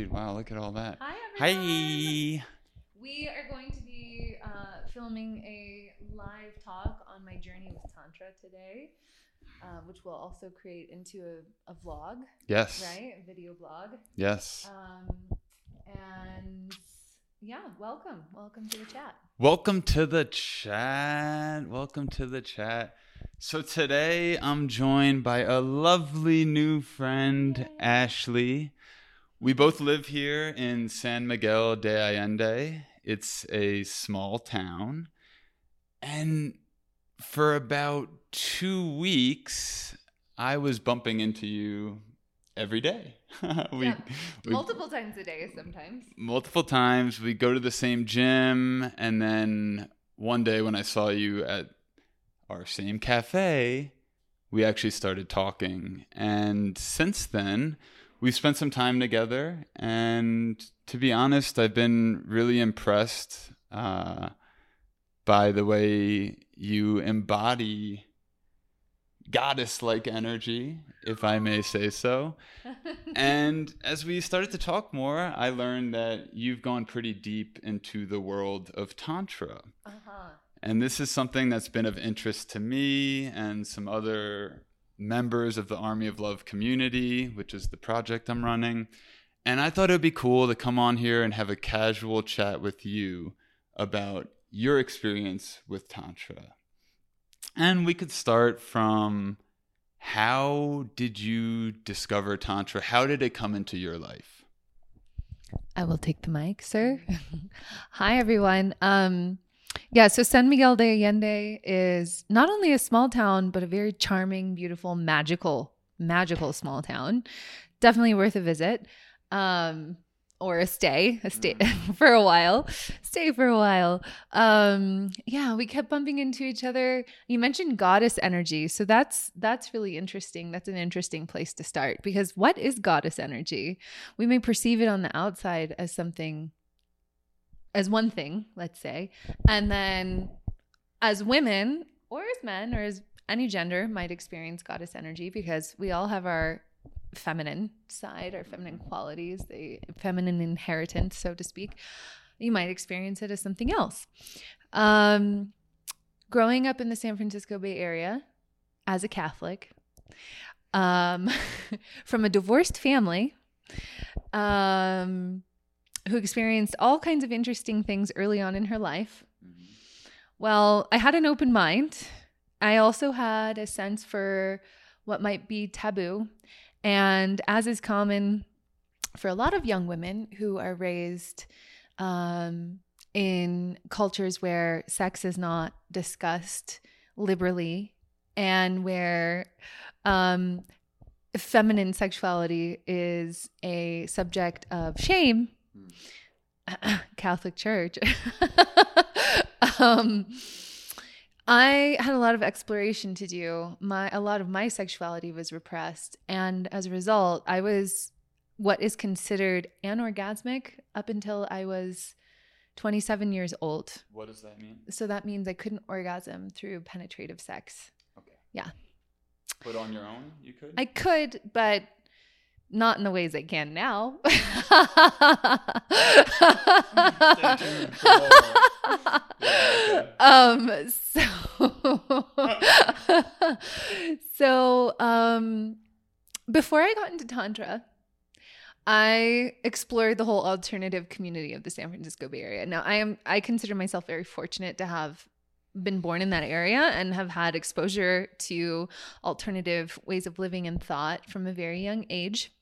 Dude, wow, look at all that. Hi, everyone. Hi. We are going to be uh, filming a live talk on my journey with Tantra today, uh, which we'll also create into a, a vlog, Yes. right? A video blog. Yes. Um, and yeah, welcome. Welcome to the chat. Welcome to the chat. Welcome to the chat. So today I'm joined by a lovely new friend, Yay. Ashley. We both live here in San Miguel de Allende. It's a small town. And for about two weeks, I was bumping into you every day. we, Yeah. we- Multiple times a day, sometimes. multiple times. We go to the same gym, and then one day when I saw you at our same cafe, we actually started talking. And since then, we've spent some time together. And to be honest, I've been really impressed uh, by the way you embody goddess like energy, if I may say so. And as we started to talk more, I learned that you've gone pretty deep into the world of Tantra. Uh huh. And this is something that's been of interest to me and some other members of the Army of Love community, which is the project I'm running. And I thought it would be cool to come on here and have a casual chat with you about your experience with Tantra. And we could start from how did you discover Tantra? How did it come into your life? I will take the mic, sir. Hi, everyone. Um, yeah, so San Miguel de Allende is not only a small town, but a very charming, beautiful, magical, magical small town. Definitely worth a visit. Um, or a stay, a stay for a while, stay for a while. Um, yeah, we kept bumping into each other. You mentioned goddess energy, so that's that's really interesting. That's an interesting place to start because what is goddess energy? we may perceive it on the outside as something as one thing let's say. And then as women or as men or as any gender might experience goddess energy because we all have our feminine side our feminine qualities the feminine inheritance so to speak. You might experience it as something else. Um, growing up in the san francisco bay area as a catholic um, from a divorced family um, who experienced all kinds of interesting things early on in her life. Well, I had an open mind. I also had a sense for what might be taboo. And as is common for a lot of young women who are raised um, in cultures where sex is not discussed liberally and where um, feminine sexuality is a subject of shame, Catholic Church. um, I had a lot of exploration to do. My a lot of my sexuality was repressed, and as a result, I was what is considered anorgasmic up until I was 27 years old. What does that mean? So that means I couldn't orgasm through penetrative sex. Okay. Yeah. But on your own, you could? I could, but not in the ways I can now. Um so so um before I got into tantra I explored the whole alternative community of the San Francisco Bay Area. Now I am I consider myself very fortunate to have been born in that area and have had exposure to alternative ways of living and thought from a very young age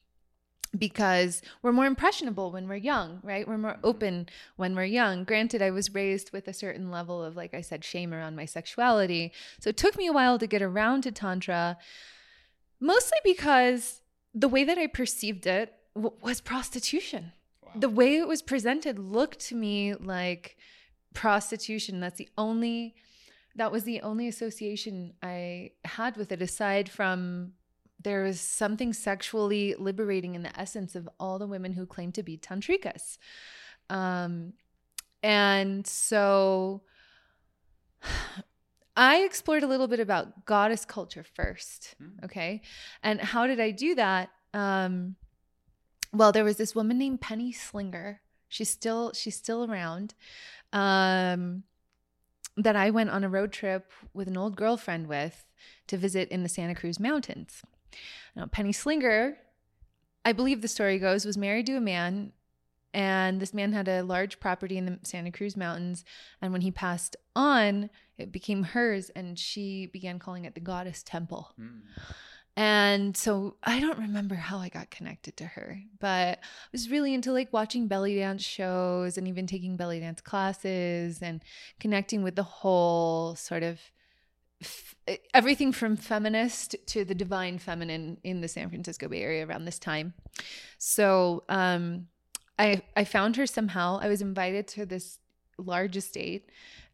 because we're more impressionable when we're young, right? We're more mm-hmm. open when we're young. Granted, I was raised with a certain level of, like I said, shame around my sexuality. So it took me a while to get around to Tantra, mostly because the way that I perceived it w- was prostitution. Wow. The way it was presented looked to me like prostitution. That's the only that was the only association I had with it aside from there was something sexually liberating in the essence of all the women who claim to be tantrikas. Um and so I explored a little bit about goddess culture first. Hmm. Okay. And how did I do that? Um, well, there was this woman named Penny Slinger. She's still she's still around. Um, that I went on a road trip with an old girlfriend with to visit in the Santa Cruz Mountains. Now, Penny Slinger, I believe the story goes, was married to a man, and this man had a large property in the Santa Cruz Mountains. And when he passed on, it became hers, and she began calling it the Goddess Temple. Mm. And so I don't remember how I got connected to her, but I was really into like watching belly dance shows and even taking belly dance classes and connecting with the whole sort of everything from feminist to the divine feminine in the San Francisco Bay Area around this time. So um, I I found her somehow. I was invited to this large estate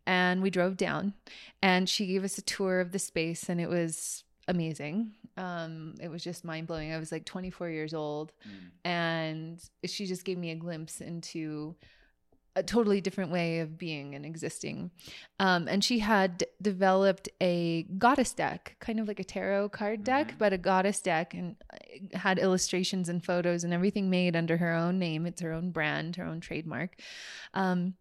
and we drove down and she gave us a tour of the space and it was amazing. Um, it was just mind blowing. I was like 24 years old, Mm. and she just gave me a glimpse into a totally different way of being and existing. Um, and she had developed a goddess deck, kind of like a tarot card deck, Mhm. but a goddess deck, and uh, had illustrations and photos and everything made under her own name. It's her own brand, her own trademark. Um,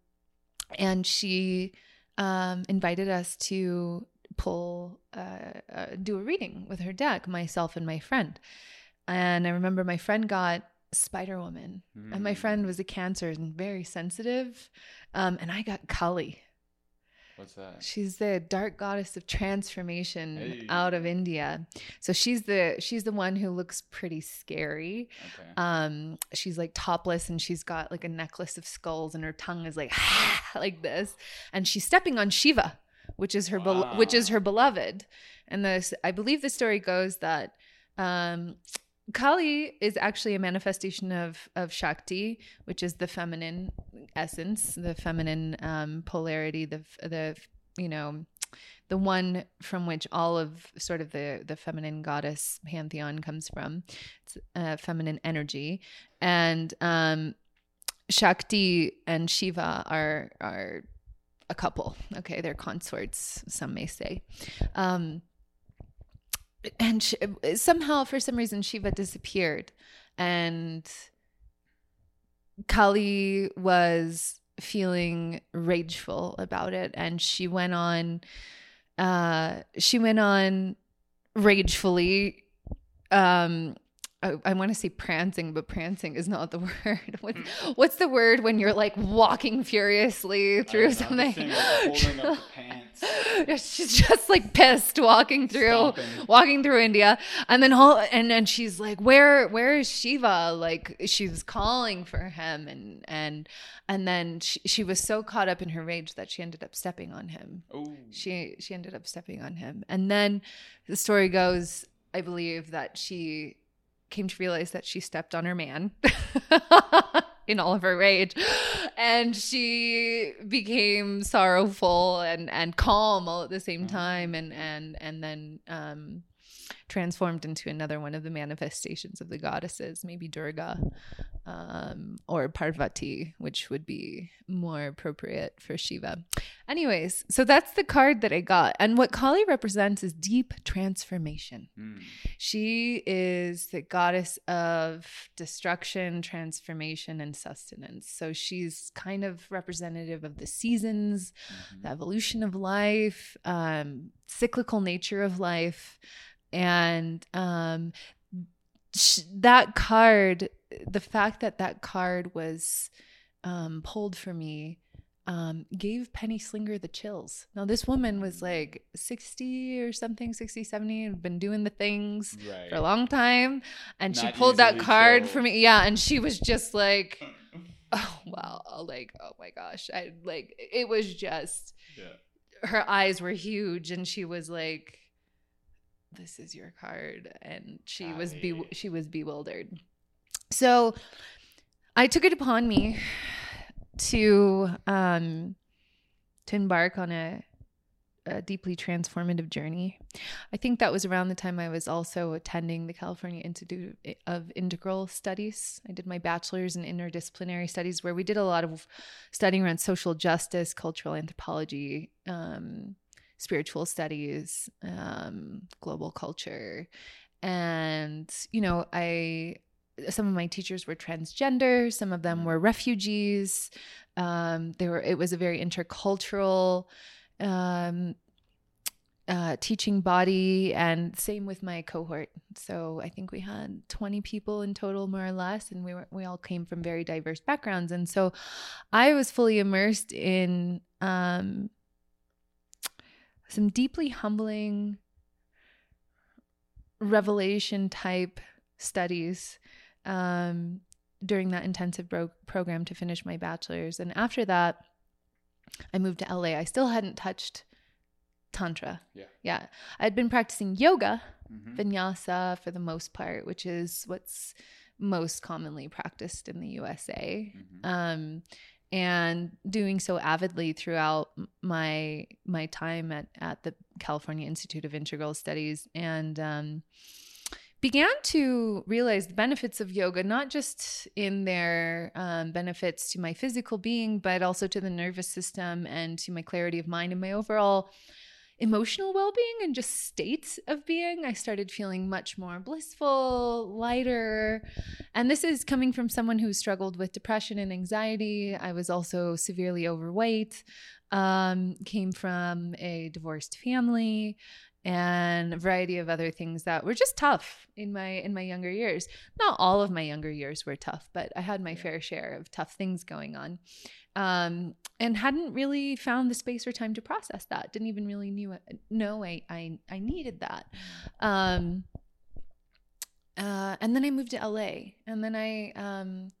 and she um, invited us to pull, uh, uh, do a reading with her deck, myself and my friend. And I remember my friend got Spider Woman, and my Mm. friend was a Cancer and very sensitive. Um, and I got Kali. What's that? She's the dark goddess of transformation Hey. out of India. So she's the she's the one who looks pretty scary. Okay. Um, she's like topless and she's got like a necklace of skulls and her tongue is like like this, and she's stepping on Shiva, which is her bel which is her beloved. And this, I believe, the story goes that um, Kali is actually a manifestation of of Shakti, which is the feminine essence, the feminine um, polarity, the the you know the one from which all of sort of the the feminine goddess pantheon comes from. It's uh, feminine energy, and um, Shakti and Shiva are are a couple. Okay, they're consorts. Some may say. Um, and sh- somehow, for some reason, Shiva disappeared, and Kali was feeling rageful about it, and she went on. Uh, she went on ragefully. Um, I, I want to say prancing, but prancing is not the word. What, hmm. what's the word when you're like walking furiously through I don't know, something? I'm just saying, like, holding up the pants. She's just like pissed walking through Stomping. walking through India. And then all and then she's like, Where where is Shiva? Like she's calling for him and and and then she, she was so caught up in her rage that she ended up stepping on him. Oh. She she ended up stepping on him. And then the story goes, I believe, that she came to realize that she stepped on her man in all of her rage. And she became sorrowful and, and calm all at the same time and and and then um transformed into another one of the manifestations of the goddesses, maybe Durga um, or Parvati, which would be more appropriate for Shiva. Anyways, so that's the card that I got. And what Kali represents is deep transformation. Mm. She is the goddess of destruction, transformation, and sustenance. So she's kind of representative of the seasons, Mhm. the evolution of life, um, cyclical nature of life, and um, sh- that card. The fact that that card was um, pulled for me um, gave Penny Slinger the chills. Now, this woman was like 60 or something, 60, 70, had been doing the things Right. for a long time. And she pulled that card chilled. for me. Yeah. And she was just like, oh, wow. Like, oh my gosh. I like, it was just, yeah. her eyes were huge. And she was like, this is your card. And she was, be- she was bewildered. So I took it upon me to, um, to embark on a, a deeply transformative journey. I think that was around the time I was also attending the California Institute of Integral Studies. I did my bachelor's in interdisciplinary studies, where we did a lot of studying around social justice, cultural anthropology, um, spiritual studies, um, global culture. And, you know, I some of my teachers were transgender, some of them were refugees. Um, they were. It was a very intercultural um, uh, teaching body, and same with my cohort. So I think we had 20 people in total, more or less, and we were we all came from very diverse backgrounds. And so I was fully immersed in um, some deeply humbling revelation type studies um, during that intensive bro- program to finish my bachelor's. And after that, I moved to LA. I still hadn't touched Tantra. Yeah. Yeah. I'd been practicing yoga, Mhm. vinyasa for the most part, which is what's most commonly practiced in the USA. Mhm. Um, and doing so avidly throughout my my time at, at the California Institute of Integral Studies and um, began to realize the benefits of yoga, not just in their um, benefits to my physical being, but also to the nervous system and to my clarity of mind and my overall emotional well-being and just state of being i started feeling much more blissful lighter. And this is coming from someone who struggled with depression and anxiety. I was also severely overweight um, came from a divorced family and a variety of other things that were just tough in my in my younger years. Not all of my younger years were tough but i had my Yeah. fair share of tough things going on um, and hadn't really found the space or time to process that. Didn't even really knew know I I, I needed that. Um, uh, and then I moved to LA, and then I um,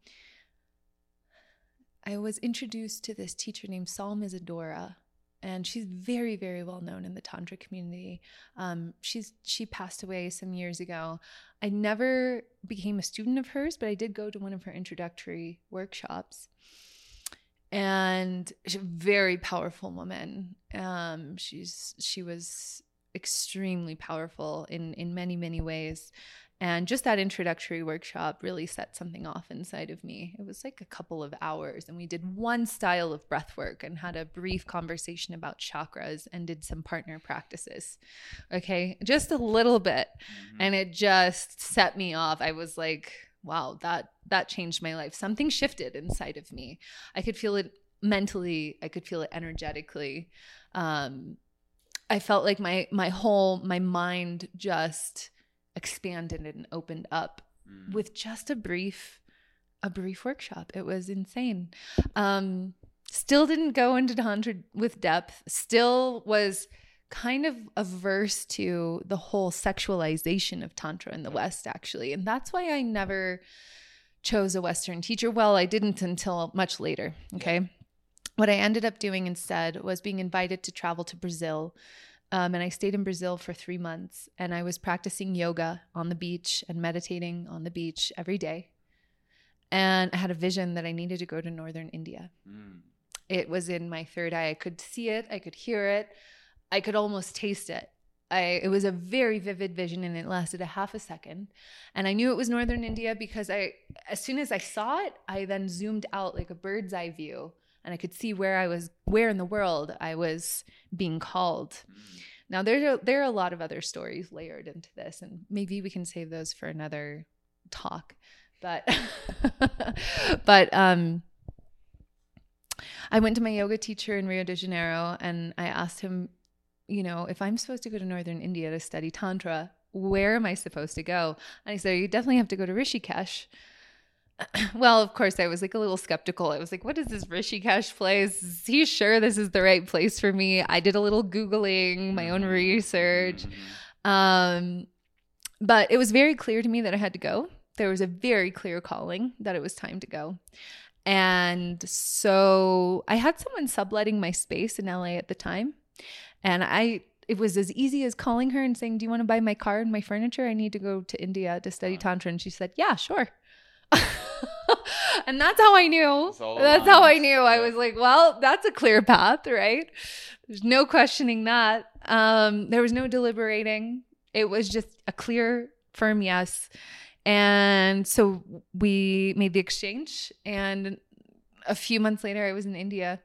I was introduced to this teacher named Psalm Isadora. And she's very, very well known in the tantra community. Um, she's she passed away some years ago. I never became a student of hers, but I did go to one of her introductory workshops and she's a very powerful woman. Um, she's she was extremely powerful in in many many ways, and just that introductory workshop really set something off inside of me. It was like a couple of hours, and we did one style of breath work and had a brief conversation about chakras and did some partner practices. Okay, just a little bit, Mhm. and it just set me off. I was like, wow, that that changed my life. Something shifted inside of me. I could feel it mentally, I could feel it energetically. Um I felt like my my whole my mind just expanded and opened up Mm. with just a brief a brief workshop. It was insane. Um still didn't go into tantra with depth. Still was kind of averse to the whole sexualization of tantra in the west actually. And that's why I never chose a western teacher. Well, I didn't until much later, okay? What I ended up doing instead was being invited to travel to Brazil. Um, and I stayed in Brazil for three months and I was practicing yoga on the beach and meditating on the beach every day. And I had a vision that I needed to go to northern India. Mm. It was in my third eye. I could see it, I could hear it, I could almost taste it. I, it was a very vivid vision and it lasted a half a second. And I knew it was northern India because I as soon as I saw it, I then zoomed out like a bird's eye view and I could see where I was where in the world I was being called. Mm. Now there are, there are a lot of other stories layered into this, and maybe we can save those for another talk. But but um, I went to my yoga teacher in Rio de Janeiro, and I asked him, you know, if I'm supposed to go to northern India to study tantra, where am I supposed to go? And he said, you definitely have to go to Rishikesh. well, of course, I was like a little skeptical. I was like, what is this Rishikesh place? Is he sure this is the right place for me? I did a little Googling, my own research. Um, but it was very clear to me that I had to go. There was a very clear calling that it was time to go. And so I had someone subletting my space in LA at the time. And I it was as easy as calling her and saying, Do you want to buy my car and my furniture? I need to go to India to study Wow. Tantra. And she said, Yeah, sure. and that's how I knew. That's how I knew. I was like, well, that's a clear path, right? There's no questioning that. Um, there was no deliberating. It was just a clear, firm yes. And so we made the exchange. And a few months later, I was in India.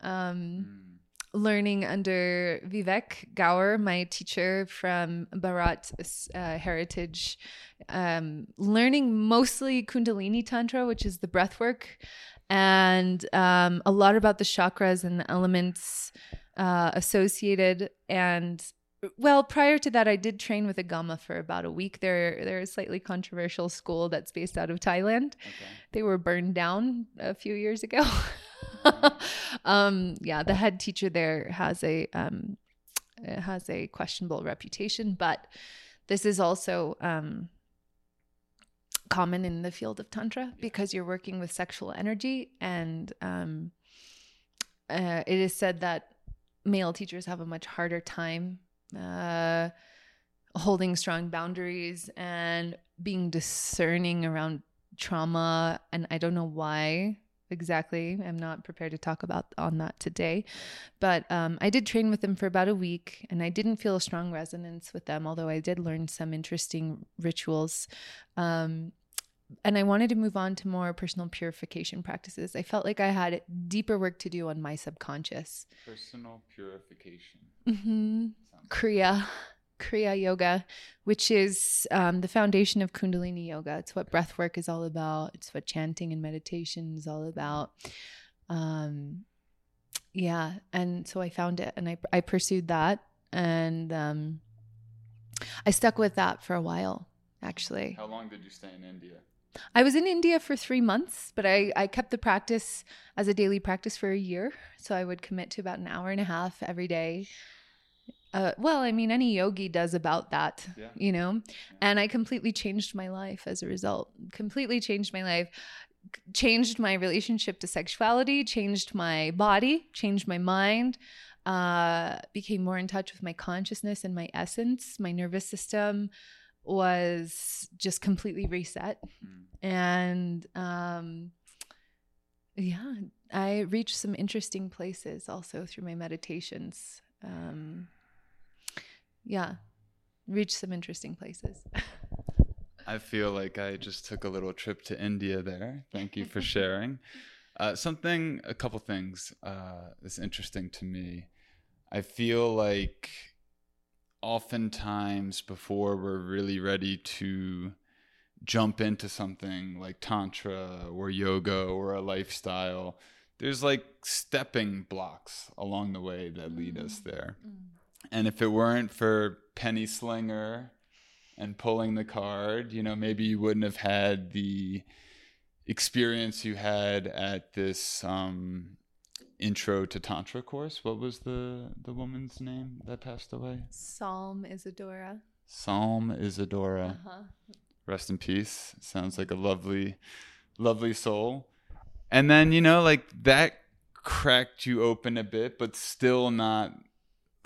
Um, Mm. Learning under Vivek Gaur, my teacher from Bharat uh, Heritage, um, learning mostly Kundalini Tantra, which is the breath work, and um, a lot about the chakras and the elements uh, associated. And well, prior to that, I did train with Agama for about a week. They're they're a slightly controversial school that's based out of Thailand. Okay. They were burned down a few years ago. um, yeah, the head teacher there has a um, has a questionable reputation, but this is also um, common in the field of tantra because you're working with sexual energy, and um, uh, it is said that male teachers have a much harder time uh, holding strong boundaries and being discerning around trauma. And I don't know why exactly. I'm not prepared to talk about on that today, but um, I did train with them for about a week, and I didn't feel a strong resonance with them. Although I did learn some interesting rituals. Um, and I wanted to move on to more personal purification practices. I felt like I had deeper work to do on my subconscious. Personal purification. Mm-hmm. Kriya, Kriya Yoga, which is um, the foundation of Kundalini Yoga. It's what breath work is all about. It's what chanting and meditation is all about. Um, yeah, and so I found it, and I I pursued that, and um, I stuck with that for a while. Actually, how long did you stay in India? I was in India for three months, but I, I kept the practice as a daily practice for a year. So I would commit to about an hour and a half every day uh, well, I mean, any yogi does about that, yeah. you know? And I completely changed my life as a result. Completely changed my life, changed my relationship to sexuality, changed my body, changed my mind, uh, became more in touch with my consciousness and my essence. My nervous system was just completely reset. Mm. And, um, yeah, I reached some interesting places also through my meditations. Um, yeah, reach some interesting places. I feel like I just took a little trip to India there. Thank you for sharing. Uh, something, a couple things uh, that's interesting to me. I feel like oftentimes before we're really ready to jump into something like tantra or yoga or a lifestyle, there's like stepping blocks along the way that lead us mm. there. Mm. And if it weren't for Penny Slinger and pulling the card, you know, maybe you wouldn't have had the experience you had at this um, intro to tantra course. What was the the woman's name that passed away? Psalm Isadora. Psalm Isadora. Uh-huh. Rest in peace. Sounds like a lovely, lovely soul. And then you know, like that cracked you open a bit, but still not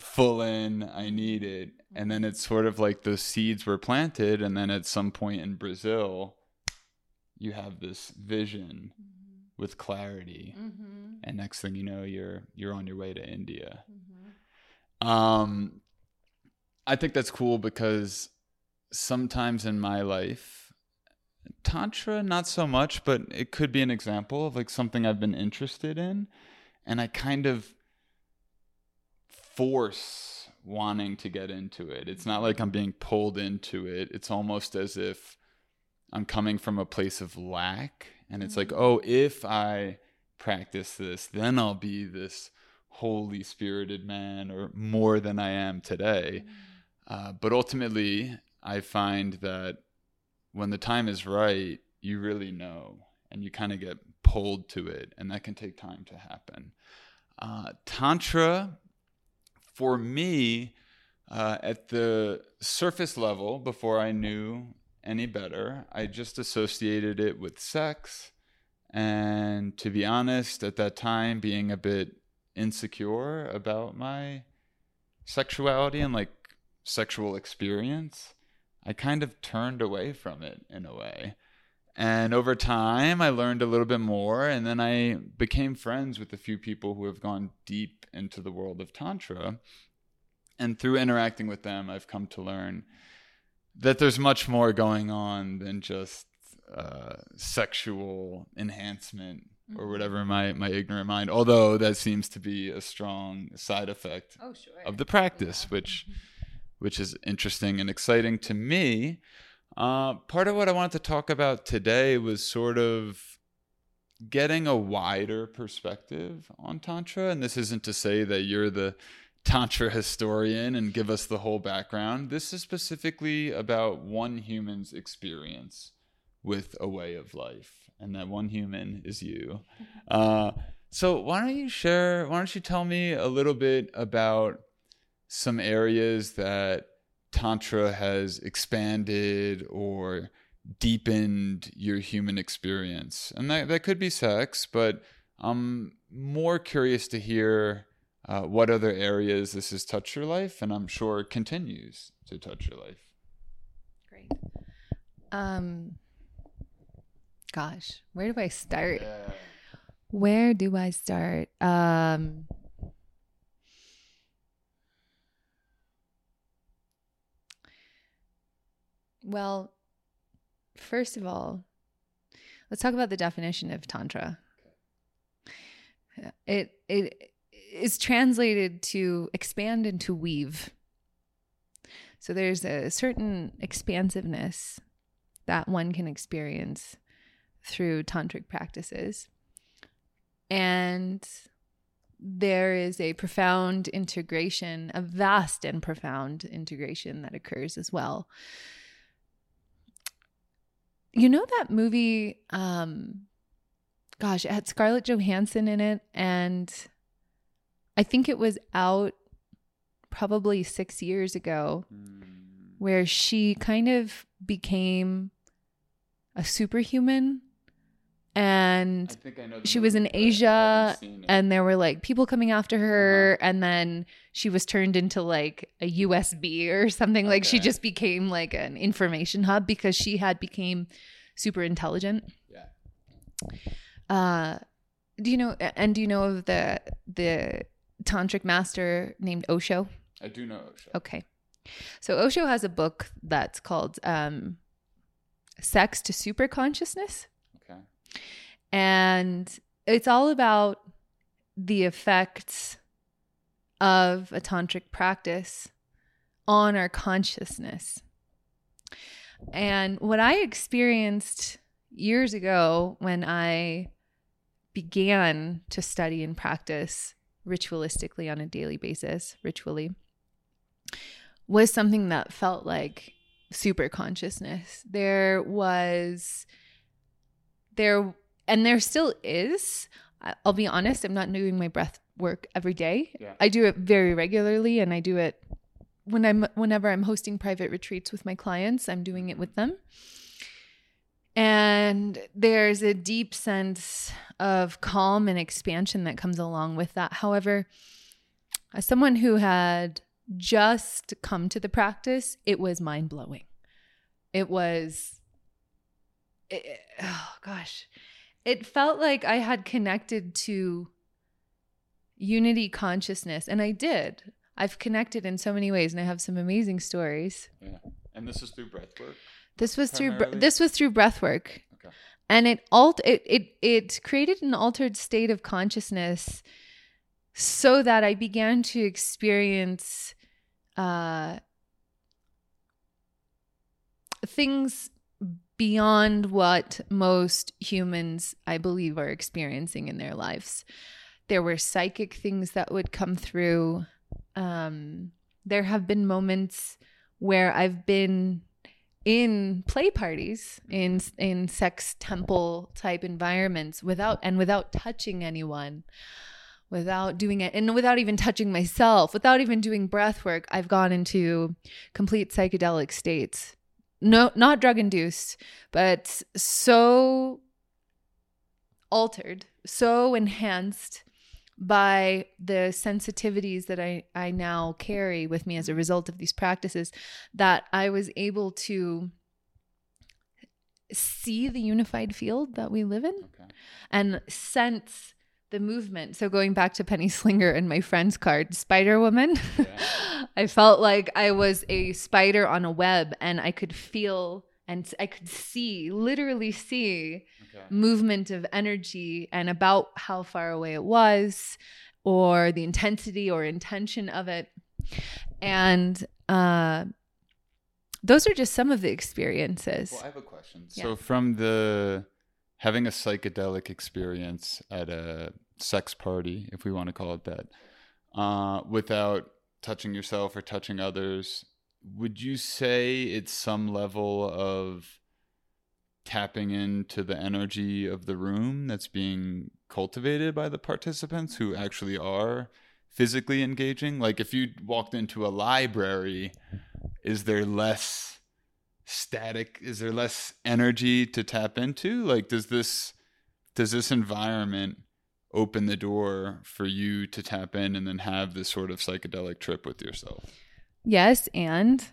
full in i need it and then it's sort of like those seeds were planted and then at some point in brazil you have this vision mm-hmm. with clarity mm-hmm. and next thing you know you're you're on your way to india mm-hmm. um i think that's cool because sometimes in my life tantra not so much but it could be an example of like something i've been interested in and i kind of force wanting to get into it. It's not like I'm being pulled into it. It's almost as if I'm coming from a place of lack. And it's like, oh, if I practice this, then I'll be this holy spirited man or more than I am today. Uh, but ultimately, I find that when the time is right, you really know and you kind of get pulled to it, and that can take time to happen. Uh, tantra for me, uh, at the surface level, before I knew any better, I just associated it with sex. And to be honest, at that time, being a bit insecure about my sexuality and like sexual experience, I kind of turned away from it in a way. And over time, I learned a little bit more, and then I became friends with a few people who have gone deep into the world of Tantra. And through interacting with them, I've come to learn that there's much more going on than just uh, sexual enhancement or whatever my my ignorant mind. Although that seems to be a strong side effect Oh, sure. of the practice, which which is interesting and exciting to me. Uh, part of what I wanted to talk about today was sort of getting a wider perspective on Tantra. And this isn't to say that you're the Tantra historian and give us the whole background. This is specifically about one human's experience with a way of life. And that one human is you. Uh, so, why don't you share, why don't you tell me a little bit about some areas that Tantra has expanded or deepened your human experience? And that, that could be sex, but I'm more curious to hear uh, what other areas this has touched your life, and I'm sure continues to touch your life. Great. Um, gosh, where do I start? Where do I start? Um, well, first of all, let's talk about the definition of tantra. Uh, it it is translated to expand and to weave. So there's a certain expansiveness that one can experience through tantric practices. And there is a profound integration, a vast and profound integration that occurs as well. You know that movie um gosh, it had Scarlett Johansson in it and I think it was out probably 6 years ago where she kind of became a superhuman and I know she was in Asia and there were like people coming after her and then she was turned into like a USB or something like she just became like an information hub because she had became super intelligent Yeah. uh do you know and do you know of the the tantric master named Osho I do know. Osho. Okay. So Osho has a book that's called um, Sex to Super Consciousness. And it's all about the effects of a tantric practice on our consciousness. And what I experienced years ago when I began to study and practice ritualistically on a daily basis, ritually, was something that felt like super consciousness. There was there and there still is. I'll be honest, I'm not doing my breath work every day. Yeah. I do it very regularly and I do it when I'm whenever I'm hosting private retreats with my clients, I'm doing it with them. And there's a deep sense of calm and expansion that comes along with that. However, as someone who had just come to the practice, it was mind blowing. It was, it, oh gosh, it felt like I had connected to unity consciousness, and I did. I've connected in so many ways, and I have some amazing stories. Yeah. And this is through breath work. This was through this was through breath work Okay. and it alt it, it it created an altered state of consciousness so that i began to experience uh things beyond what most humans i believe are experiencing in their lives. There were psychic things that would come through. Um there have been moments where i've been in play parties in in sex temple type environments without and without touching anyone without doing it and without even touching myself without even doing breath work i've gone into complete psychedelic states no not drug induced but so altered so enhanced by the sensitivities that I, I now carry with me as a result of these practices that I was able to see the unified field that we live in Okay. and sense the movement. So going back to Penny Slinger and my friend's card, Spider Woman, Yeah. I felt like I was a spider on a web and I could feel and I could see, literally see Okay. movement of energy and about how far away it was or the intensity or intention of it and uh those are just some of the experiences Well, I have a question. Yeah. So, from the having a psychedelic experience at a sex party, if we want to call it that, uh, without touching yourself or touching others, would you say it's some level of tapping into the energy of the room that's being cultivated by the participants who actually are physically engaging? Like, if you walked into a library, is there less static? Is there less energy to tap into? Like does this does this environment open the door for you to tap in and then have this sort of psychedelic trip with yourself? Yes and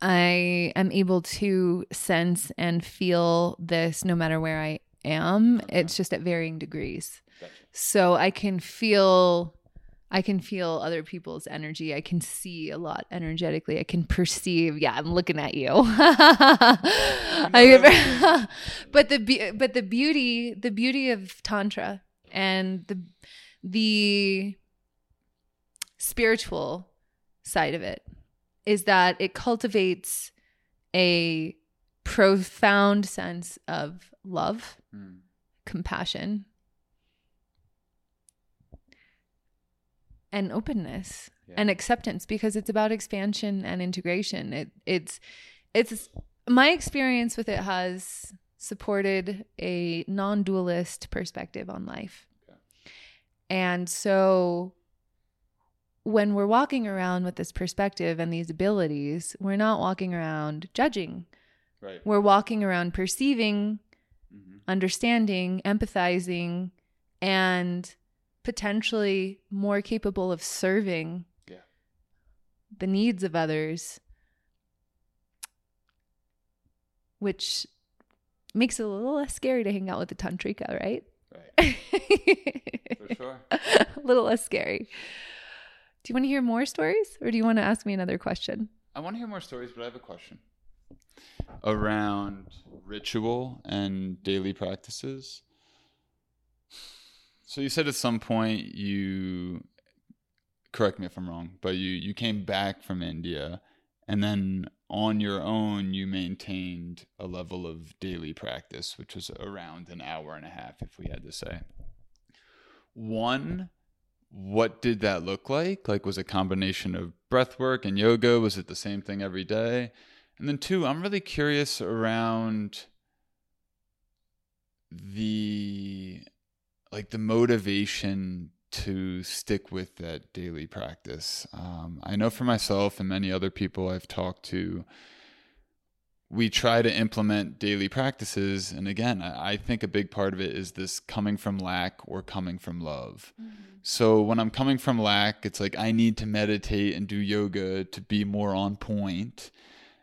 i am able to sense and feel this no matter where i am. Okay. it's just at varying degrees. Gotcha. so i can feel i can feel other people's energy. I can see a lot energetically. I can perceive. Yeah i'm looking at you. I- but the be- but the beauty the beauty of tantra and the the spiritual side of it is that it cultivates a profound sense of love Hmm. compassion and openness Yeah. and acceptance because it's about expansion and integration. It it's it's my experience with it has supported a non-dualist perspective on life. And so when we're walking around with this perspective and these abilities we're not walking around judging. Right. We're walking around perceiving Mhm. understanding, empathizing, and potentially more capable of serving Yeah. the needs of others, which makes it a little less scary to hang out with the tantrika, right? right for sure a little less scary. Do you want to hear more stories or do you want to ask me another question? i want to hear more stories but i have a question around ritual and daily practices so you said at some point you correct me if i'm wrong but you you came back from india and then on your own you maintained a level of daily practice which was around an hour and a half if we had to say. One what did that look like? Like was it a combination of breath work and yoga? Was it the same thing every day? And then two i'm really curious around the like the motivation to stick with that daily practice. Um, I know for myself and many other people I've talked to, we try to implement daily practices. And again, I, I think a big part of it is this coming from lack or coming from love. So when I'm coming from lack, it's like I need to meditate and do yoga to be more on point.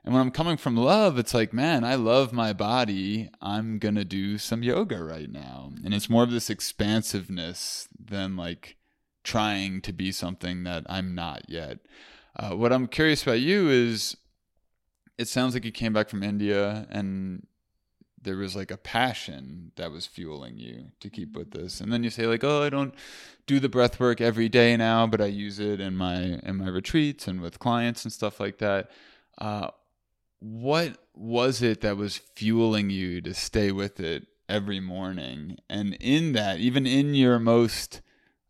And when I'm coming from love, it's like, man, I love my body. I'm going to do some yoga right now. And it's more of this expansiveness than like trying to be something that I'm not yet. Uh, what I'm curious about you is it sounds like you came back from India and there was like a passion that was fueling you to keep with this. And then you say like, "Oh, I don't do the breath work every day now, but I use it in my in my retreats and with clients and stuff like that." Uh, what was it that was fueling you to stay with it every morning? And in that, even in your most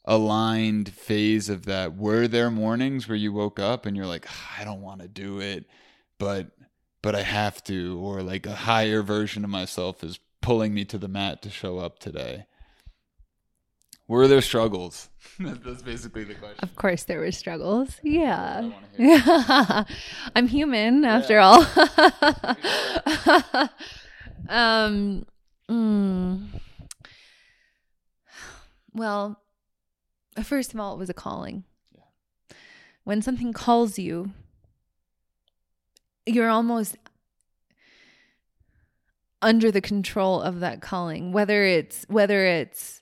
aligned phase of that, were there mornings where you woke up and you're like, "Ah, I don't want to do it, but but I have to, or like a higher version of myself is pulling me to the mat to show up today? Were there struggles? That's basically the question. Of course, there were struggles. Yeah. yeah. I'm human after Yeah. all. um, mm. well, first of all, it was a calling. Yeah. When something calls you, you're almost under the control of that calling, whether it's whether it's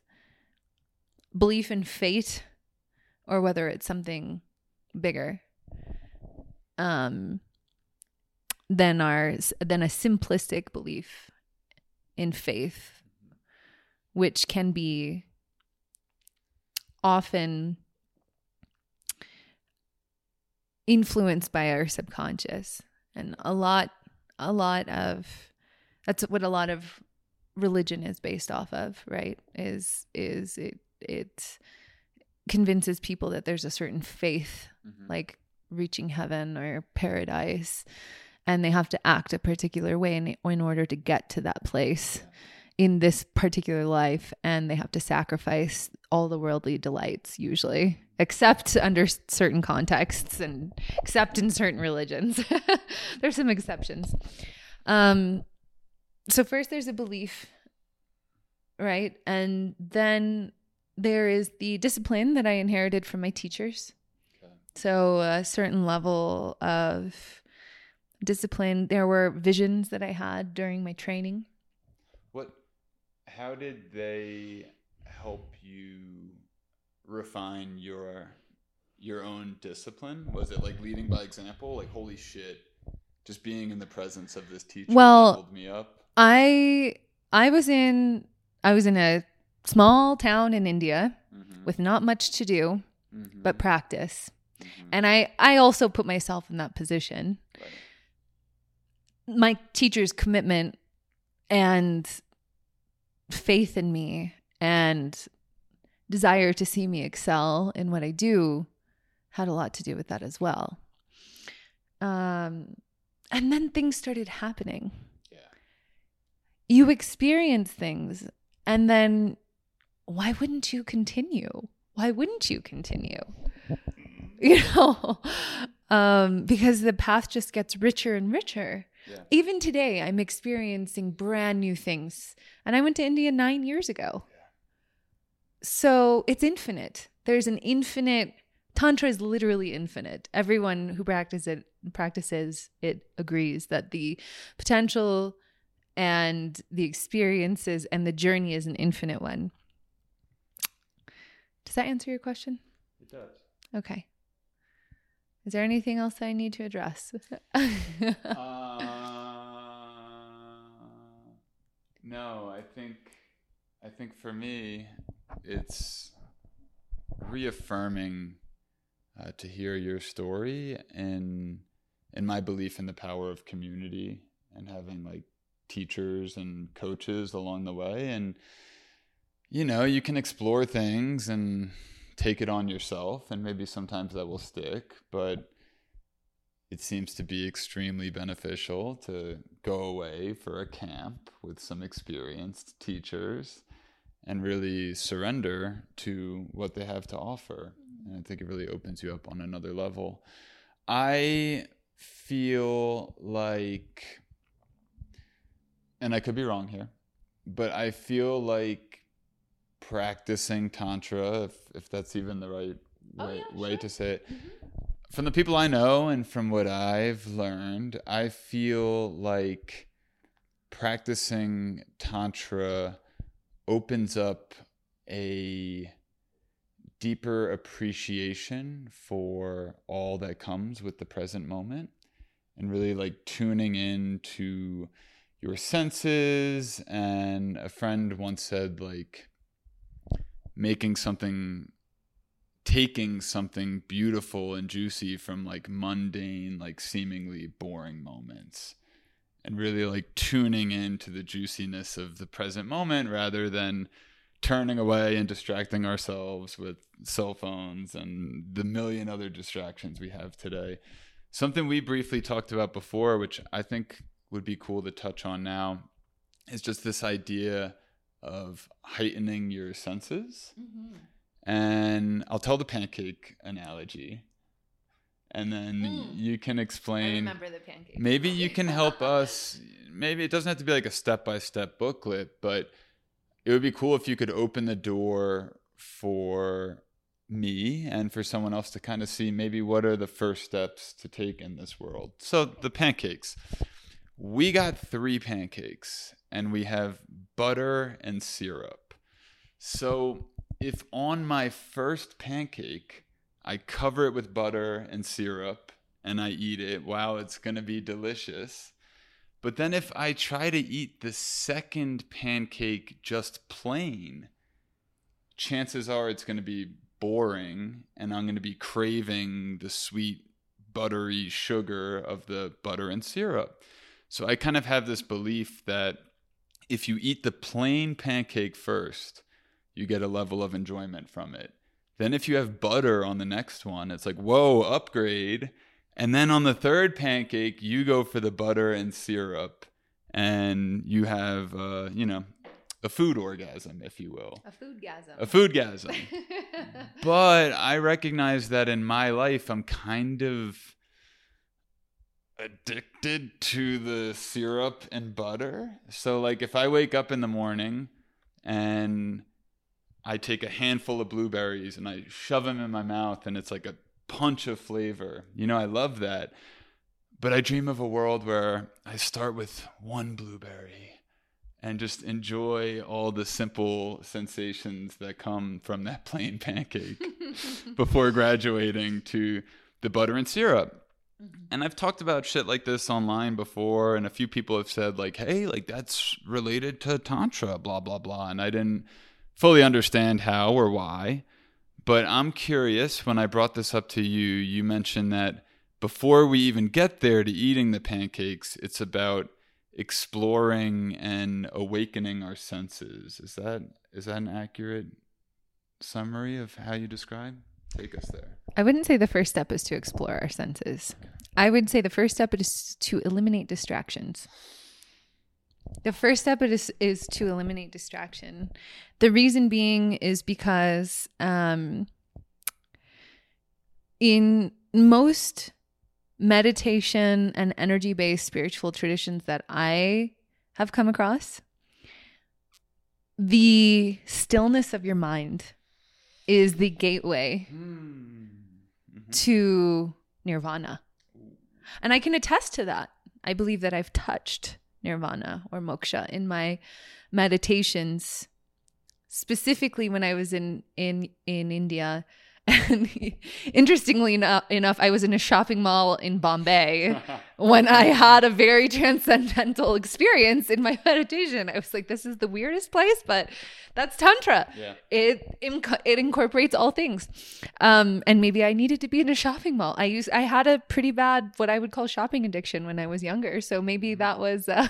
belief in fate or whether it's something bigger um than our than a simplistic belief in faith which can be often influenced by our subconscious. And a lot a lot of that's what a lot of religion is based off of right is is it it convinces people that there's a certain faith Mhm. like reaching heaven or paradise and they have to act a particular way in, in order to get to that place in this particular life and they have to sacrifice all the worldly delights usually except under certain contexts and except in certain religions. There's some exceptions. Um so first there's a belief right? And then there is the discipline that i inherited from my teachers Okay. so a certain level of discipline there were visions that i had during my training What? How did they help you refine your your own discipline? Was it like leading by example? Like holy shit, just being in the presence of this teacher Well, leveled me up. I I was in I was in a small town in India Mhm, with not much to do mhm, but practice. mhm. And I I also put myself in that position. Right. My teacher's commitment and faith in me and desire to see me excel in what I do had a lot to do with that as well. Um and then things started happening. Yeah. you experience things and then why wouldn't you continue? Why wouldn't you continue? You know um because the path just gets richer and richer. Yeah. even today i'm experiencing brand new things. And i went to india 9 years ago. So it's infinite. There's an infinite tantra is literally infinite. Everyone who practices it practices it agrees that the potential and the experiences and the journey is an infinite one. Does that answer your question? It does. Okay. Is there anything else I need to address? uh, no, I think I think for me, it's reaffirming uh, to hear your story and and my belief in the power of community and having like teachers and coaches along the way and you know you can explore things and take it on yourself and maybe sometimes that will stick but it seems to be extremely beneficial to go away for a camp with some experienced teachers and really surrender to what they have to offer. And I think it really opens you up on another level. I feel like, and I could be wrong here, but I feel like practicing Tantra, if, if that's even the right Oh, way, yeah, way sure. to say it, mm-hmm. from the people I know and from what I've learned, I feel like practicing Tantra opens up a deeper appreciation for all that comes with the present moment and really like tuning in to your senses. And a friend once said, like, making something taking something beautiful and juicy from like mundane, like seemingly boring moments and really like tuning into the juiciness of the present moment rather than turning away and distracting ourselves with cell phones and the million other distractions we have today. Something we briefly talked about before, which I think would be cool to touch on now, is just this idea of heightening your senses and I'll tell the pancake analogy, and then Mm. you can explain. Remember the pancake. Maybe you can help us. Maybe it doesn't have to be like a step by step booklet, but it would be cool if you could open the door for me and for someone else to kind of see maybe what are the first steps to take in this world. So the pancakes. We got three pancakes and we have butter and syrup. So if on my first pancake I cover it with butter and syrup and I eat it, wow, it's going to be delicious. But then if I try to eat the second pancake just plain, chances are it's going to be boring and I'm going to be craving the sweet, buttery sugar of the butter and syrup. So I kind of have this belief that if you eat the plain pancake first, you get a level of enjoyment from it. Then if you have butter on the next one, it's like, whoa, upgrade. And then on the third pancake, you go for the butter and syrup, and you have, uh, you know, a food orgasm, if you will. A food gasm. A food gasm. but I recognize that in my life, I'm kind of addicted to the syrup and butter. So, like, if I wake up in the morning and I take a handful of blueberries and I shove them in my mouth, and it's like a punch of flavor. You know, I love that. But I dream of a world where I start with one blueberry and just enjoy all the simple sensations that come from that plain pancake before graduating to the butter and syrup. Mm-hmm. And I've talked about shit like this online before, and a few people have said, like, hey, like that's related to Tantra, blah, blah, blah. And I didn't fully understand how or why. But I'm curious when I brought this up to you, you mentioned that before we even get there to eating the pancakes, it's about exploring and awakening our senses. Is that is that an accurate summary of how you describe? Take us there. I wouldn't say the first step is to explore our senses. I would say the first step is to eliminate distractions. The first step is is to eliminate distraction. The reason being is because um, in most meditation and energy based spiritual traditions that I have come across, the stillness of your mind is the gateway to nirvana. And I can attest to that. I believe that I've touched nirvana or moksha in my meditations specifically when I was in in in India and interestingly enough, enough, I was in a shopping mall in Bombay when I had a very transcendental experience in my meditation. I was like, "This is the weirdest place, but that's tantra. Yeah. It inc- it incorporates all things." Um, and maybe I needed to be in a shopping mall. I used I had a pretty bad what I would call shopping addiction when I was younger, so maybe that was. Uh,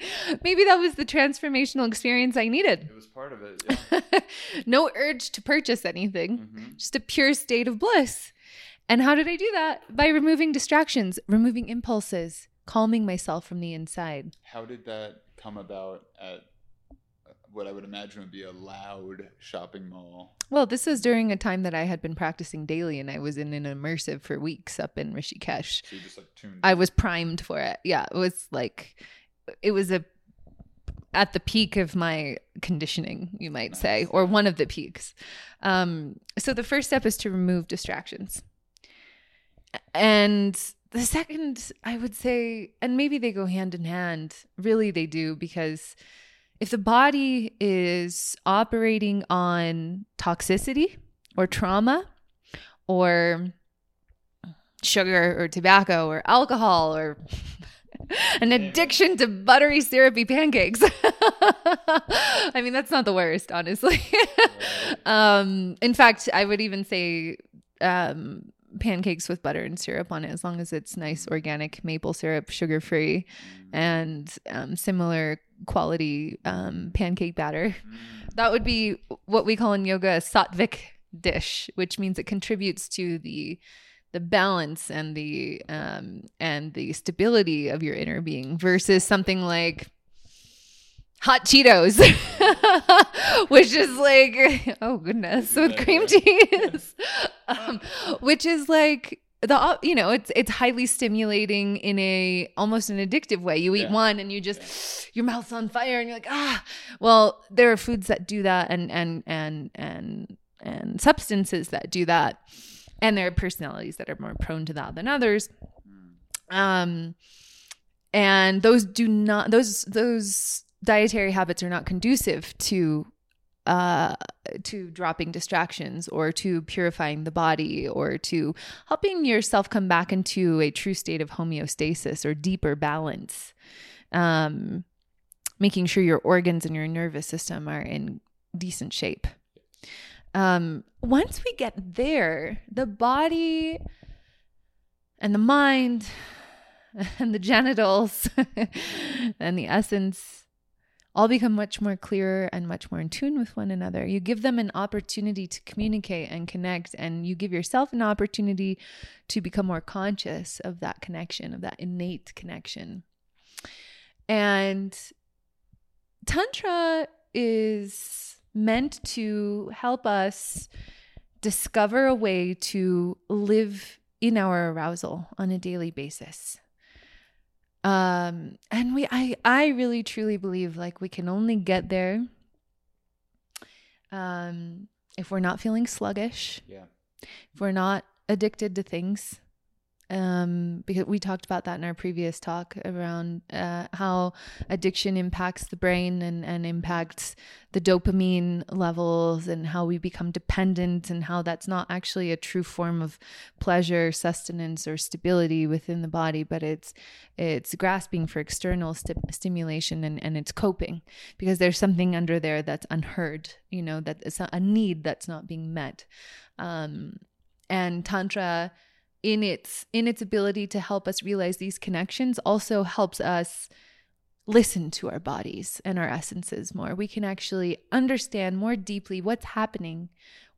Maybe that was the transformational experience I needed. It was part of it. Yeah. no urge to purchase anything, Mhm. just a pure state of bliss. And how did I do that? By removing distractions, removing impulses, calming myself from the inside. How did that come about at what I would imagine would be a loud shopping mall? Well, this was during a time that I had been practicing daily and I was in an immersive for weeks up in Rishikesh. So you just like tuned. I was primed for it. Yeah, it was like it was a at the peak of my conditioning, you might say, or one of the peaks. Um, so the first step is to remove distractions. And the second, I would say, and maybe they go hand in hand, really they do, because if the body is operating on toxicity or trauma or sugar or tobacco or alcohol or an addiction to buttery syrupy pancakes. I mean, that's not the worst, honestly. um, in fact, I would even say um, pancakes with butter and syrup on it, as long as it's nice organic maple syrup, sugar free, and um, similar quality um, pancake batter. That would be what we call in yoga a sattvic dish, which means it contributes to the the balance and the um and the stability of your inner being versus something like hot cheetos which is like oh goodness with cream cheese. Um, which is like the you know it's it's highly stimulating in a almost an addictive way. You eat Yeah. one and you just your mouth's on fire and you're like ah. Well there are foods that do that and and and and and substances that do that and there are personalities that are more prone to that than others um and those do not those those dietary habits are not conducive to uh to dropping distractions or to purifying the body or to helping yourself come back into a true state of homeostasis or deeper balance um, making sure your organs and your nervous system are in decent shape. Um, once we get there, the body and the mind and the genitals and the essence all become much more clearer and much more in tune with one another. You give them an opportunity to communicate and connect, and you give yourself an opportunity to become more conscious of that connection, of that innate connection. And Tantra is meant to help us discover a way to live in our arousal on a daily basis. Um and we i i really truly believe like we can only get there um if we're not feeling sluggish. Yeah. if we're not addicted to things um because we talked about that in our previous talk around uh, how addiction impacts the brain and and impacts the dopamine levels and how we become dependent and how that's not actually a true form of pleasure sustenance or stability within the body but it's it's grasping for external sti- stimulation and and it's coping because there's something under there that's unheard you know that it's a need that's not being met. Um and tantra in its in its ability to help us realize these connections also helps us listen to our bodies and our essences more. We can actually understand more deeply what's happening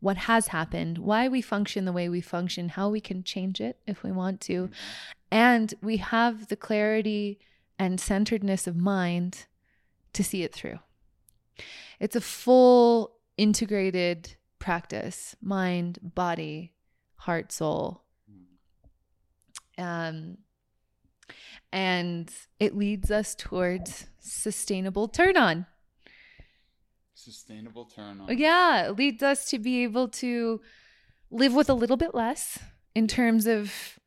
what has happened why we function the way we function how we can change it if we want to. Mm-hmm. And we have the clarity and centeredness of mind to see it through. It's a full integrated practice mind body heart soul um, and it leads us towards sustainable turn on. Sustainable turn on. Yeah, it leads us to be able to live with a little bit less in terms of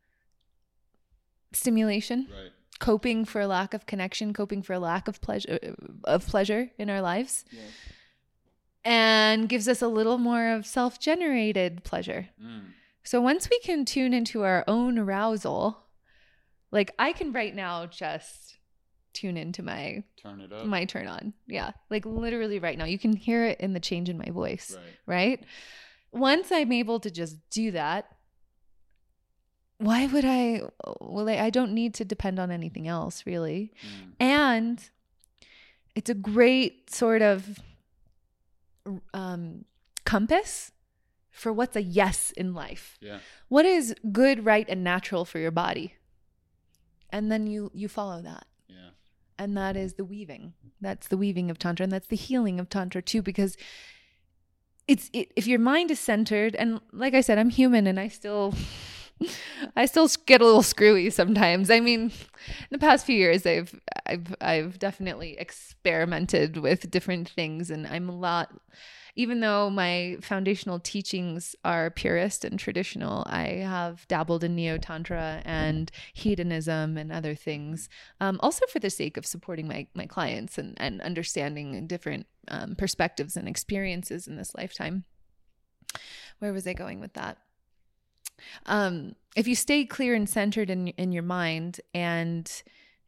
stimulation, Right. coping for a lack of connection, coping for a lack of pleasure of pleasure in our lives, Yeah. and gives us a little more of self-generated pleasure. Mm. So once we can tune into our own arousal, like I can right now just tune into my Turn it up. my turn on. Yeah. Like literally right now. You can hear it in the change in my voice, right. right? Once I'm able to just do that, why would I well I, I don't need to depend on anything else really. Mm. And it's a great sort of um compass for what's a yes in life. Yeah. what is good right and natural for your body? And then you you follow that. Yeah. and that is the weaving. That's the weaving of tantra and that's the healing of tantra too because it's it, if your mind is centered and like i said i'm human and i still i still get a little screwy sometimes. I mean in the past few years i've i've i've definitely experimented with different things and i'm a lot even though my foundational teachings are purist and traditional, I have dabbled in neo tantra and hedonism and other things, um, also for the sake of supporting my my clients and and understanding different um, perspectives and experiences in this lifetime. Where was I going with that? Um, if you stay clear and centered in in your mind and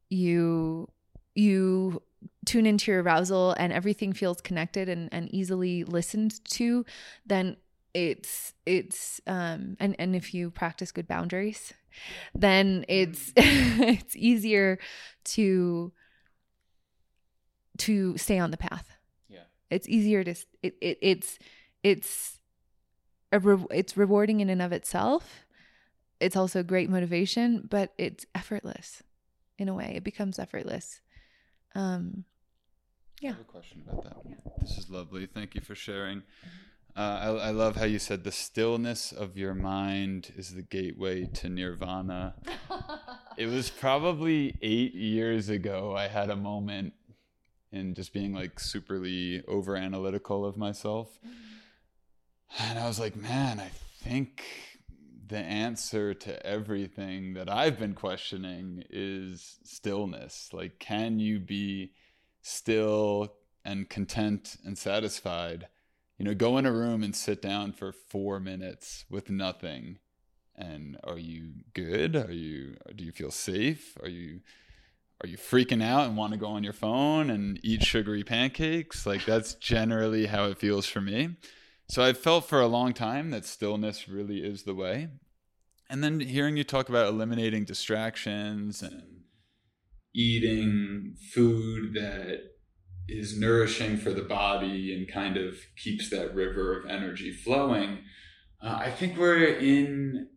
you you tune into your arousal and everything feels connected and, and easily listened to, then it's it's um and and if you practice good boundaries, then it's it's easier to to stay on the path. Yeah. It's easier to it, it it's it's a re- it's rewarding in and of itself. It's also great motivation, but it's effortless in a way. It becomes effortless. Um I have a question about that. This is lovely. Thank you for sharing. Uh, I, I love how you said the stillness of your mind is the gateway to nirvana. it was probably eight years ago I had a moment in just being like superly over analytical of myself. And I was like, man, I think the answer to everything that I've been questioning is stillness. Like, can you be still and content and satisfied? You know, go in a room and sit down for four minutes with nothing. And are you good? Are you, do you feel safe? Are you, are you freaking out and want to go on your phone and eat sugary pancakes? Like that's generally how it feels for me. So I've felt for a long time that stillness really is the way. And then hearing you talk about eliminating distractions and eating food that is nourishing for the body and kind of keeps that river of energy flowing. Uh, I think we're in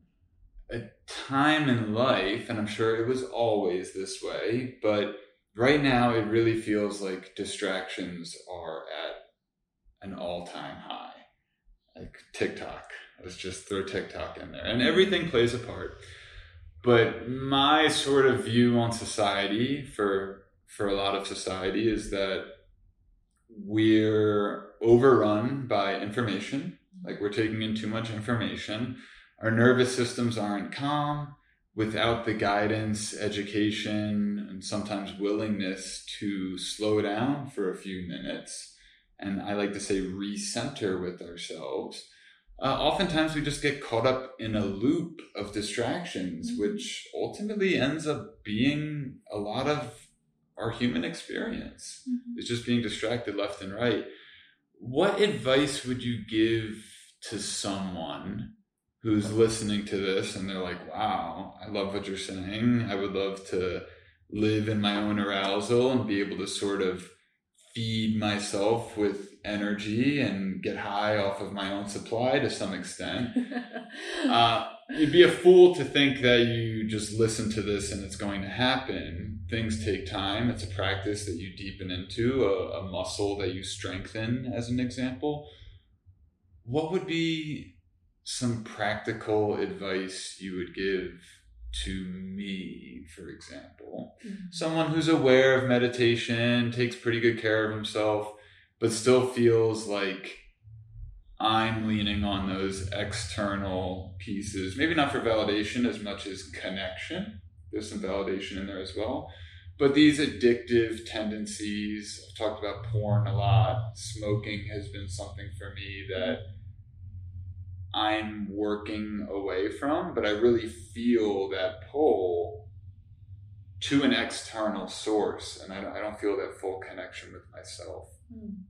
a time in life, and I'm sure it was always this way, but right now it really feels like distractions are at an all time high. Like TikTok, let's just throw TikTok in there, and everything plays a part. But my sort of view on society for for a lot of society is that we're overrun by information. Like we're taking in too much information. Our nervous systems aren't calm without the guidance, education, and sometimes willingness to slow down for a few minutes. And I like to say recenter with ourselves. Uh, oftentimes we just get caught up in a loop of distractions, mm-hmm. which ultimately ends up being a lot of our human experience mm-hmm. is just being distracted left and right. What advice would you give to someone who's listening to this and they're like, wow, I love what you're saying. I would love to live in my own arousal and be able to sort of feed myself with energy and get high off of my own supply to some extent. uh, you'd be a fool to think that you just listen to this and it's going to happen. Things take time. It's a practice that you deepen into, a, a muscle that you strengthen, as an example. What would be some practical advice you would give to me, for example? Mm-hmm. Someone who's aware of meditation, takes pretty good care of himself, but still feels like I'm leaning on those external pieces, maybe not for validation as much as connection. There's some validation in there as well. But these addictive tendencies, I've talked about porn a lot. Smoking has been something for me that I'm working away from, but I really feel that pull to an external source, and I don't, I don't feel that full connection with myself. Mm.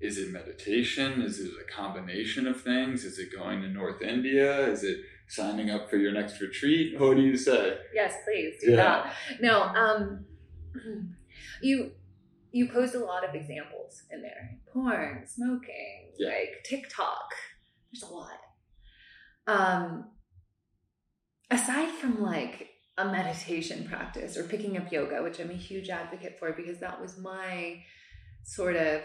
Is it meditation? Is it a combination of things? Is it going to North India? Is it signing up for your next retreat? What do you say? Yes, please. Yeah. No, um, you you posed a lot of examples in there. Porn, smoking, yeah. like TikTok. There's a lot. Um, aside from like a meditation practice or picking up yoga, which I'm a huge advocate for because that was my sort of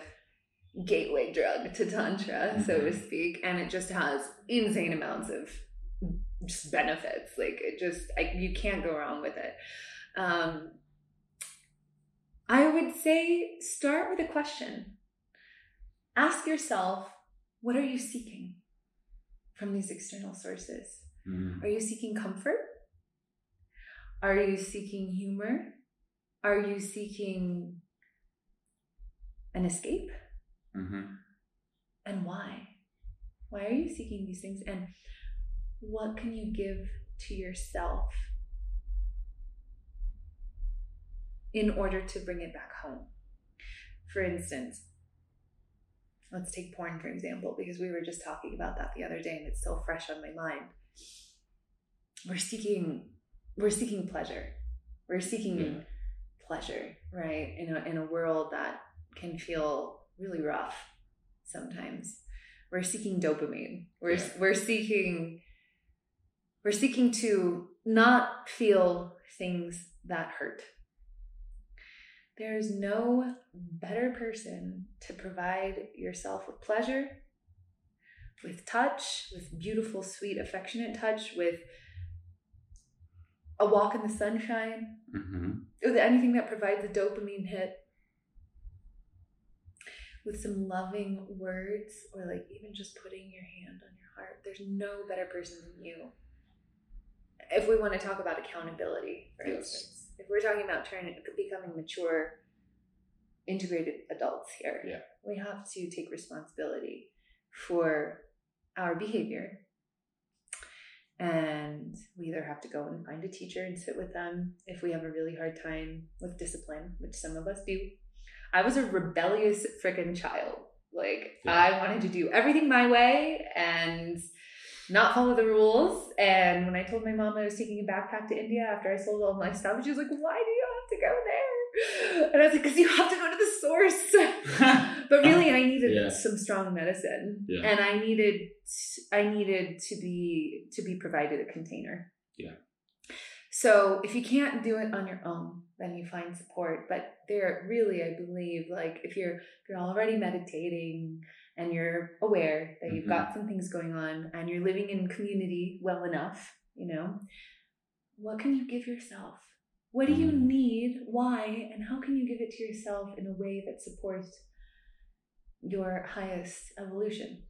gateway drug to tantra mm-hmm. so to mm-hmm. speak and it just has insane amounts of just benefits like it just I, you can't go wrong with it um, i would say start with a question ask yourself what are you seeking from these external sources mm. are you seeking comfort are you seeking humor are you seeking an escape Mm-hmm. And why? Why are you seeking these things? And what can you give to yourself in order to bring it back home? For instance, let's take porn for example, because we were just talking about that the other day and it's so fresh on my mind. We're seeking we're seeking pleasure. We're seeking yeah. pleasure, right? In a in a world that can feel really rough sometimes. We're seeking dopamine. We're yeah. we're seeking we're seeking to not feel things that hurt. There is no better person to provide yourself with pleasure, with touch, with beautiful, sweet, affectionate touch, with a walk in the sunshine, mm-hmm. with anything that provides a dopamine hit with some loving words or like even just putting your hand on your heart. There's no better person than you. If we want to talk about accountability, for yes. instance, if we're talking about turning becoming mature, integrated adults here, yeah. we have to take responsibility for our behavior And we either have to go and find a teacher and sit with them if we have a really hard time with discipline, which some of us do. I was a rebellious freaking child. Like, Yeah. I wanted to do everything my way and not follow the rules. And when I told my mom I was taking a backpack to India after I sold all my stuff, she was like, Why do you have to go there? And I was like, Because you have to go to the source. but really, I needed Yeah. some strong medicine, Yeah. and I needed I needed to be to be provided a container. Yeah. So if you can't do it on your own, then you find support. But there really, I believe, like if you're if you're already meditating and you're aware that you've Mhm. got some things going on and you're living in community well enough, you know, what can you give yourself? What do you Mm. need? Why? And how can you give it to yourself in a way that supports your highest evolution?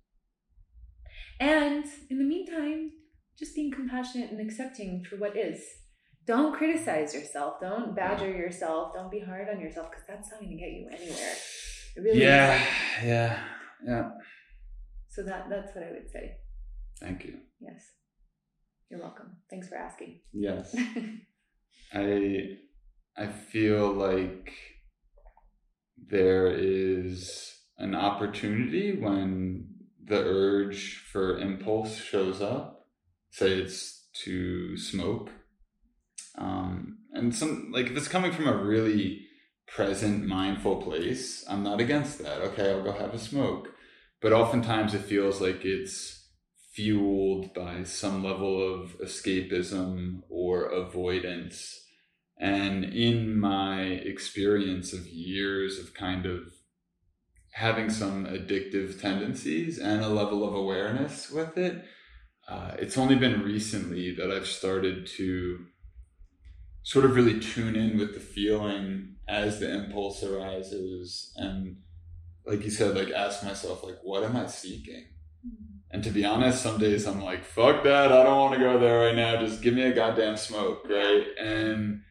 And in the meantime, just being compassionate and accepting for what is. Don't criticize yourself. Don't badger yourself. Don't be hard on yourself because that's not going to get you anywhere. It really yeah, yeah, yeah. So that that's what I would say. Thank you. Yes. You're welcome. Thanks for asking. Yes. I I feel like there is an opportunity when the urge for impulse shows up. Say it's to smoke. Um, and some like if it's coming from a really present, mindful place, I'm not against that. Okay, I'll go have a smoke. But oftentimes it feels like it's fueled by some level of escapism or avoidance. And in my experience of years of kind of having some addictive tendencies and a level of awareness with it, uh, it's only been recently that I've started to sort of really tune in with the feeling as the impulse arises and like you said like ask myself like what am i seeking? And to be honest some days i'm like fuck that i don't want to go there right now just give me a goddamn smoke right? And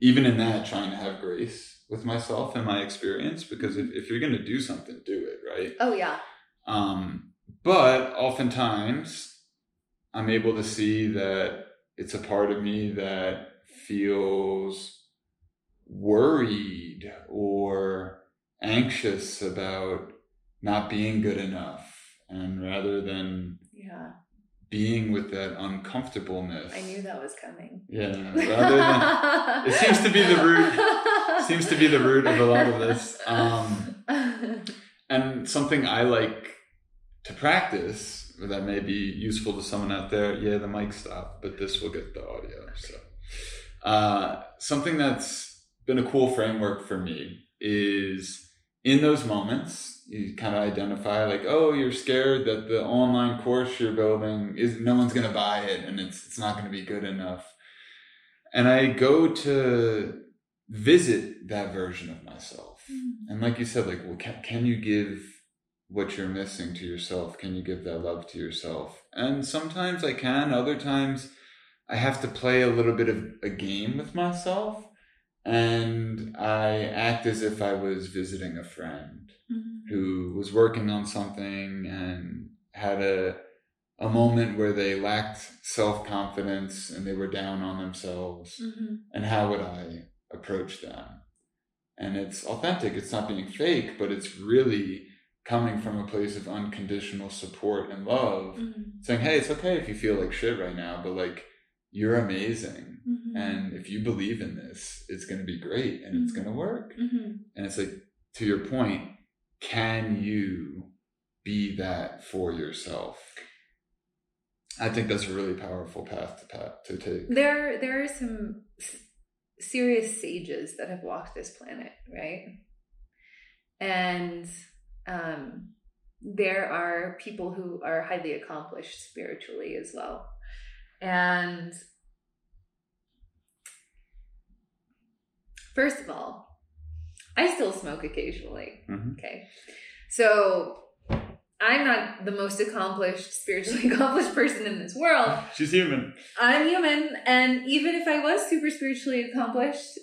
even in that trying to have grace with myself and my experience because if, if you're going to do something do it right? Oh yeah. um, but oftentimes, I'm able to see that it's a part of me that feels worried or anxious about not being good enough. And rather than Yeah. being with that uncomfortableness, I knew that was coming. yeah, rather than it seems to be the root seems to be the root of a lot of this. Um, and something I like to practice that may be useful to someone out there. Yeah, the mic stopped, but this will get the audio. So, uh, something that's been a cool framework for me is in those moments you kind of identify like, oh, you're scared that the online course you're building is no one's going to buy it and it's it's not going to be good enough. And I go to visit that version of myself. And like you said, like, well, can, can you give what you're missing to yourself? Can you give that love to yourself? And sometimes I can, other times I have to play a little bit of a game with myself. And I act as if I was visiting a friend mm-hmm. who was working on something and had a a moment where they lacked self-confidence and they were down on themselves mm-hmm. and how would I approach them? And it's authentic, it's not being fake, but it's really coming from a place of unconditional support and love, saying, hey, it's okay if you feel like shit right now, but like, you're amazing. And if you believe in this, it's going to be great and it's Mhm. going to work. Mm-hmm. And it's like, to your point, can you be that for yourself? I think that's a really powerful path to path to take. There, there are some serious sages that have walked this planet, right? And um, there are people who are highly accomplished spiritually as well. And first of all, I still smoke occasionally. Mhm. Okay. So I'm not the most accomplished, spiritually accomplished person in this world. She's human. I'm human, and even if I was super spiritually accomplished,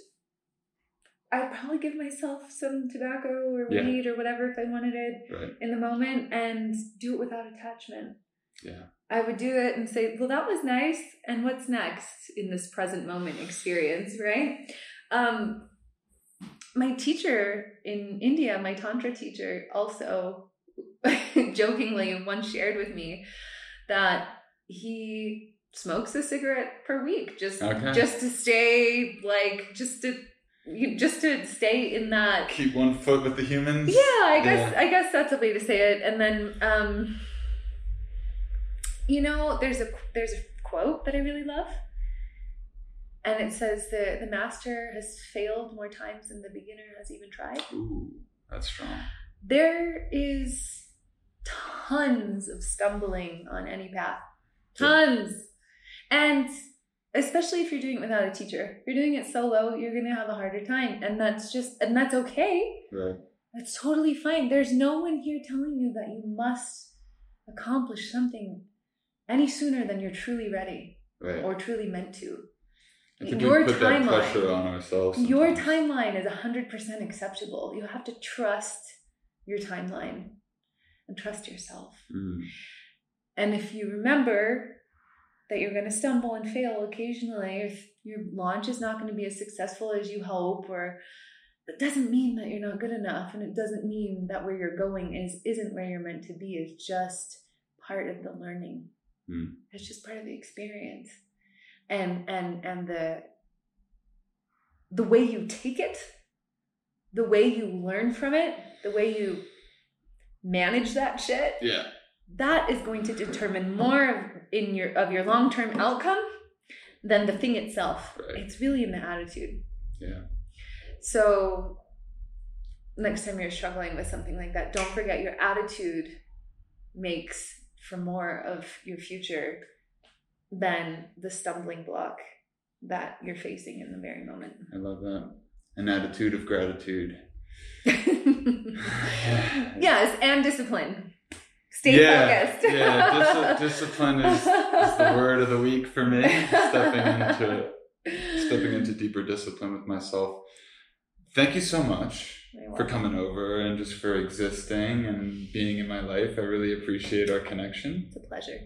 I'd probably give myself some tobacco or Yeah. weed or whatever if I wanted it Right. in the moment and do it without attachment. Yeah. I would do it and say, well, that was nice. And what's next in this present moment experience, right? Um, my teacher in India, my Tantra teacher, also jokingly once shared with me that he smokes a cigarette per week just Okay. just to stay like just to you- just to stay in that Keep one foot with the humans. yeah, I guess Yeah. I guess that's a way to say it. And then, um, you know, there's a there's a quote that I really love, and it says the the master has failed more times than the beginner has even tried. Ooh, that's strong. There is tons of stumbling on any path, tons, and especially if you're doing it without a teacher, if you're doing it solo, you're gonna have a harder time, and that's just and that's okay. Right. That's totally fine. There's no one here telling you that you must accomplish something any sooner than you're truly ready Right. or truly meant to. Your we put that timeline- pressure on ourselves. Your timeline is 100% acceptable. You have to trust your timeline and trust yourself. Mm. And if you remember that you're going to stumble and fail occasionally, if your launch is not going to be as successful as you hope, or it doesn't mean that you're not good enough, and it doesn't mean that where you're going is isn't where you're meant to be. It's just part of the learning. Hmm. It's just part of the experience, and and and the the way you take it, the way you learn from it, the way you manage that shit Yeah. that is going to determine more of in your of your long-term outcome than the thing itself Right. it's really in the attitude Yeah. so next time you're struggling with something like that don't forget your attitude makes for more of your future than the stumbling block that you're facing in the very moment I love that. An attitude of gratitude. yes and discipline stay yeah. focused yeah. Dis- discipline is, is the word of the week for me. Stepping into stepping into deeper discipline with myself. Thank you so much for coming over and just for existing and being in my life. I really appreciate our connection. it's a pleasure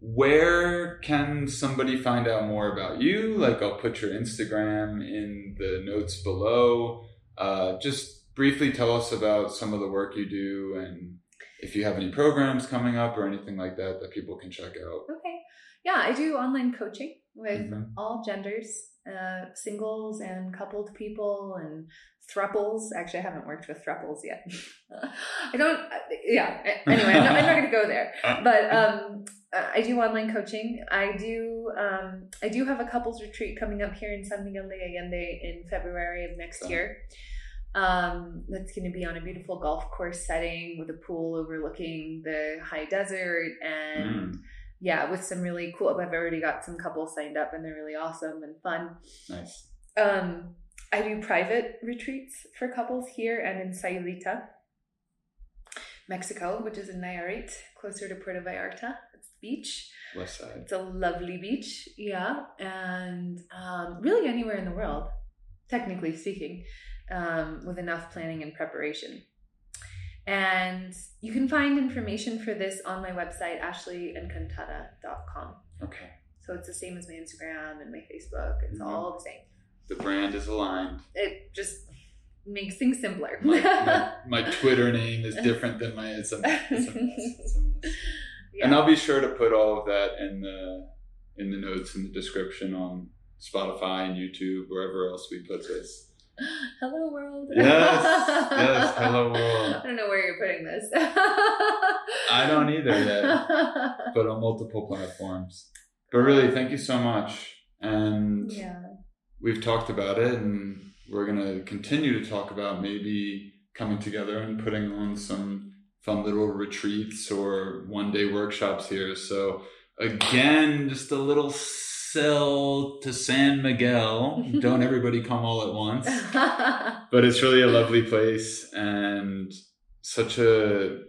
Where can somebody find out more about you? Like, I'll put your Instagram in the notes below. Uh, just briefly tell us about some of the work you do and if you have any programs coming up or anything like that that people can check out. Okay. Yeah, I do online coaching with Mhm. all genders, uh, singles and coupled people and thruples. Actually, I haven't worked with thruples yet. I don't, yeah. Anyway, I'm not, not going to go there. But um, uh, I do online coaching. I do, um, I do have a couples retreat coming up here in San Miguel de Allende in February of next Wow. year. Um, that's going to be on a beautiful golf course setting with a pool overlooking the high desert and Mm, yeah, with some really cool. I've already got some couples signed up, and they're really awesome and fun. nice. Um, I do private retreats for couples here and in Sayulita, Mexico, which is in Nayarit, closer to Puerto Vallarta. It's the beach. West side. It's a lovely beach, yeah, and um, really anywhere in the world, technically speaking, um, with enough planning and preparation. And you can find information for this on my website, ashleyandcantata.com. Okay. So it's the same as my Instagram and my Facebook. It's Mhm. all the same. The brand is aligned. It just makes things simpler. My, my, my Twitter name is different than my. It's a, it's a mess. It's a mess. Yeah. And I'll be sure to put all of that in the in the notes in the description on Spotify and YouTube, wherever else we put this. Hello world. Yes, yes, hello world. I don't know where you're putting this. I don't either yet, but on multiple platforms. But really, thank you so much. And yeah. we've talked about it, and we're gonna continue to talk about maybe coming together and putting on some fun little retreats or one day workshops here. So again, just a little sell to San Miguel. Don't everybody come all at once. But it's really a lovely place and such a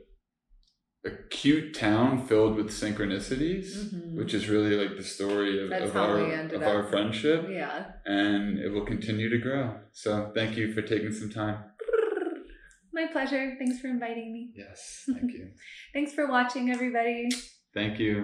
a cute town filled with synchronicities, Mhm. which is really like the story of, of our of up. our friendship yeah. and it will continue to grow. So thank you for taking some time. My pleasure. Thanks for inviting me. Yes, thank you. Thanks for watching, everybody. Thank you.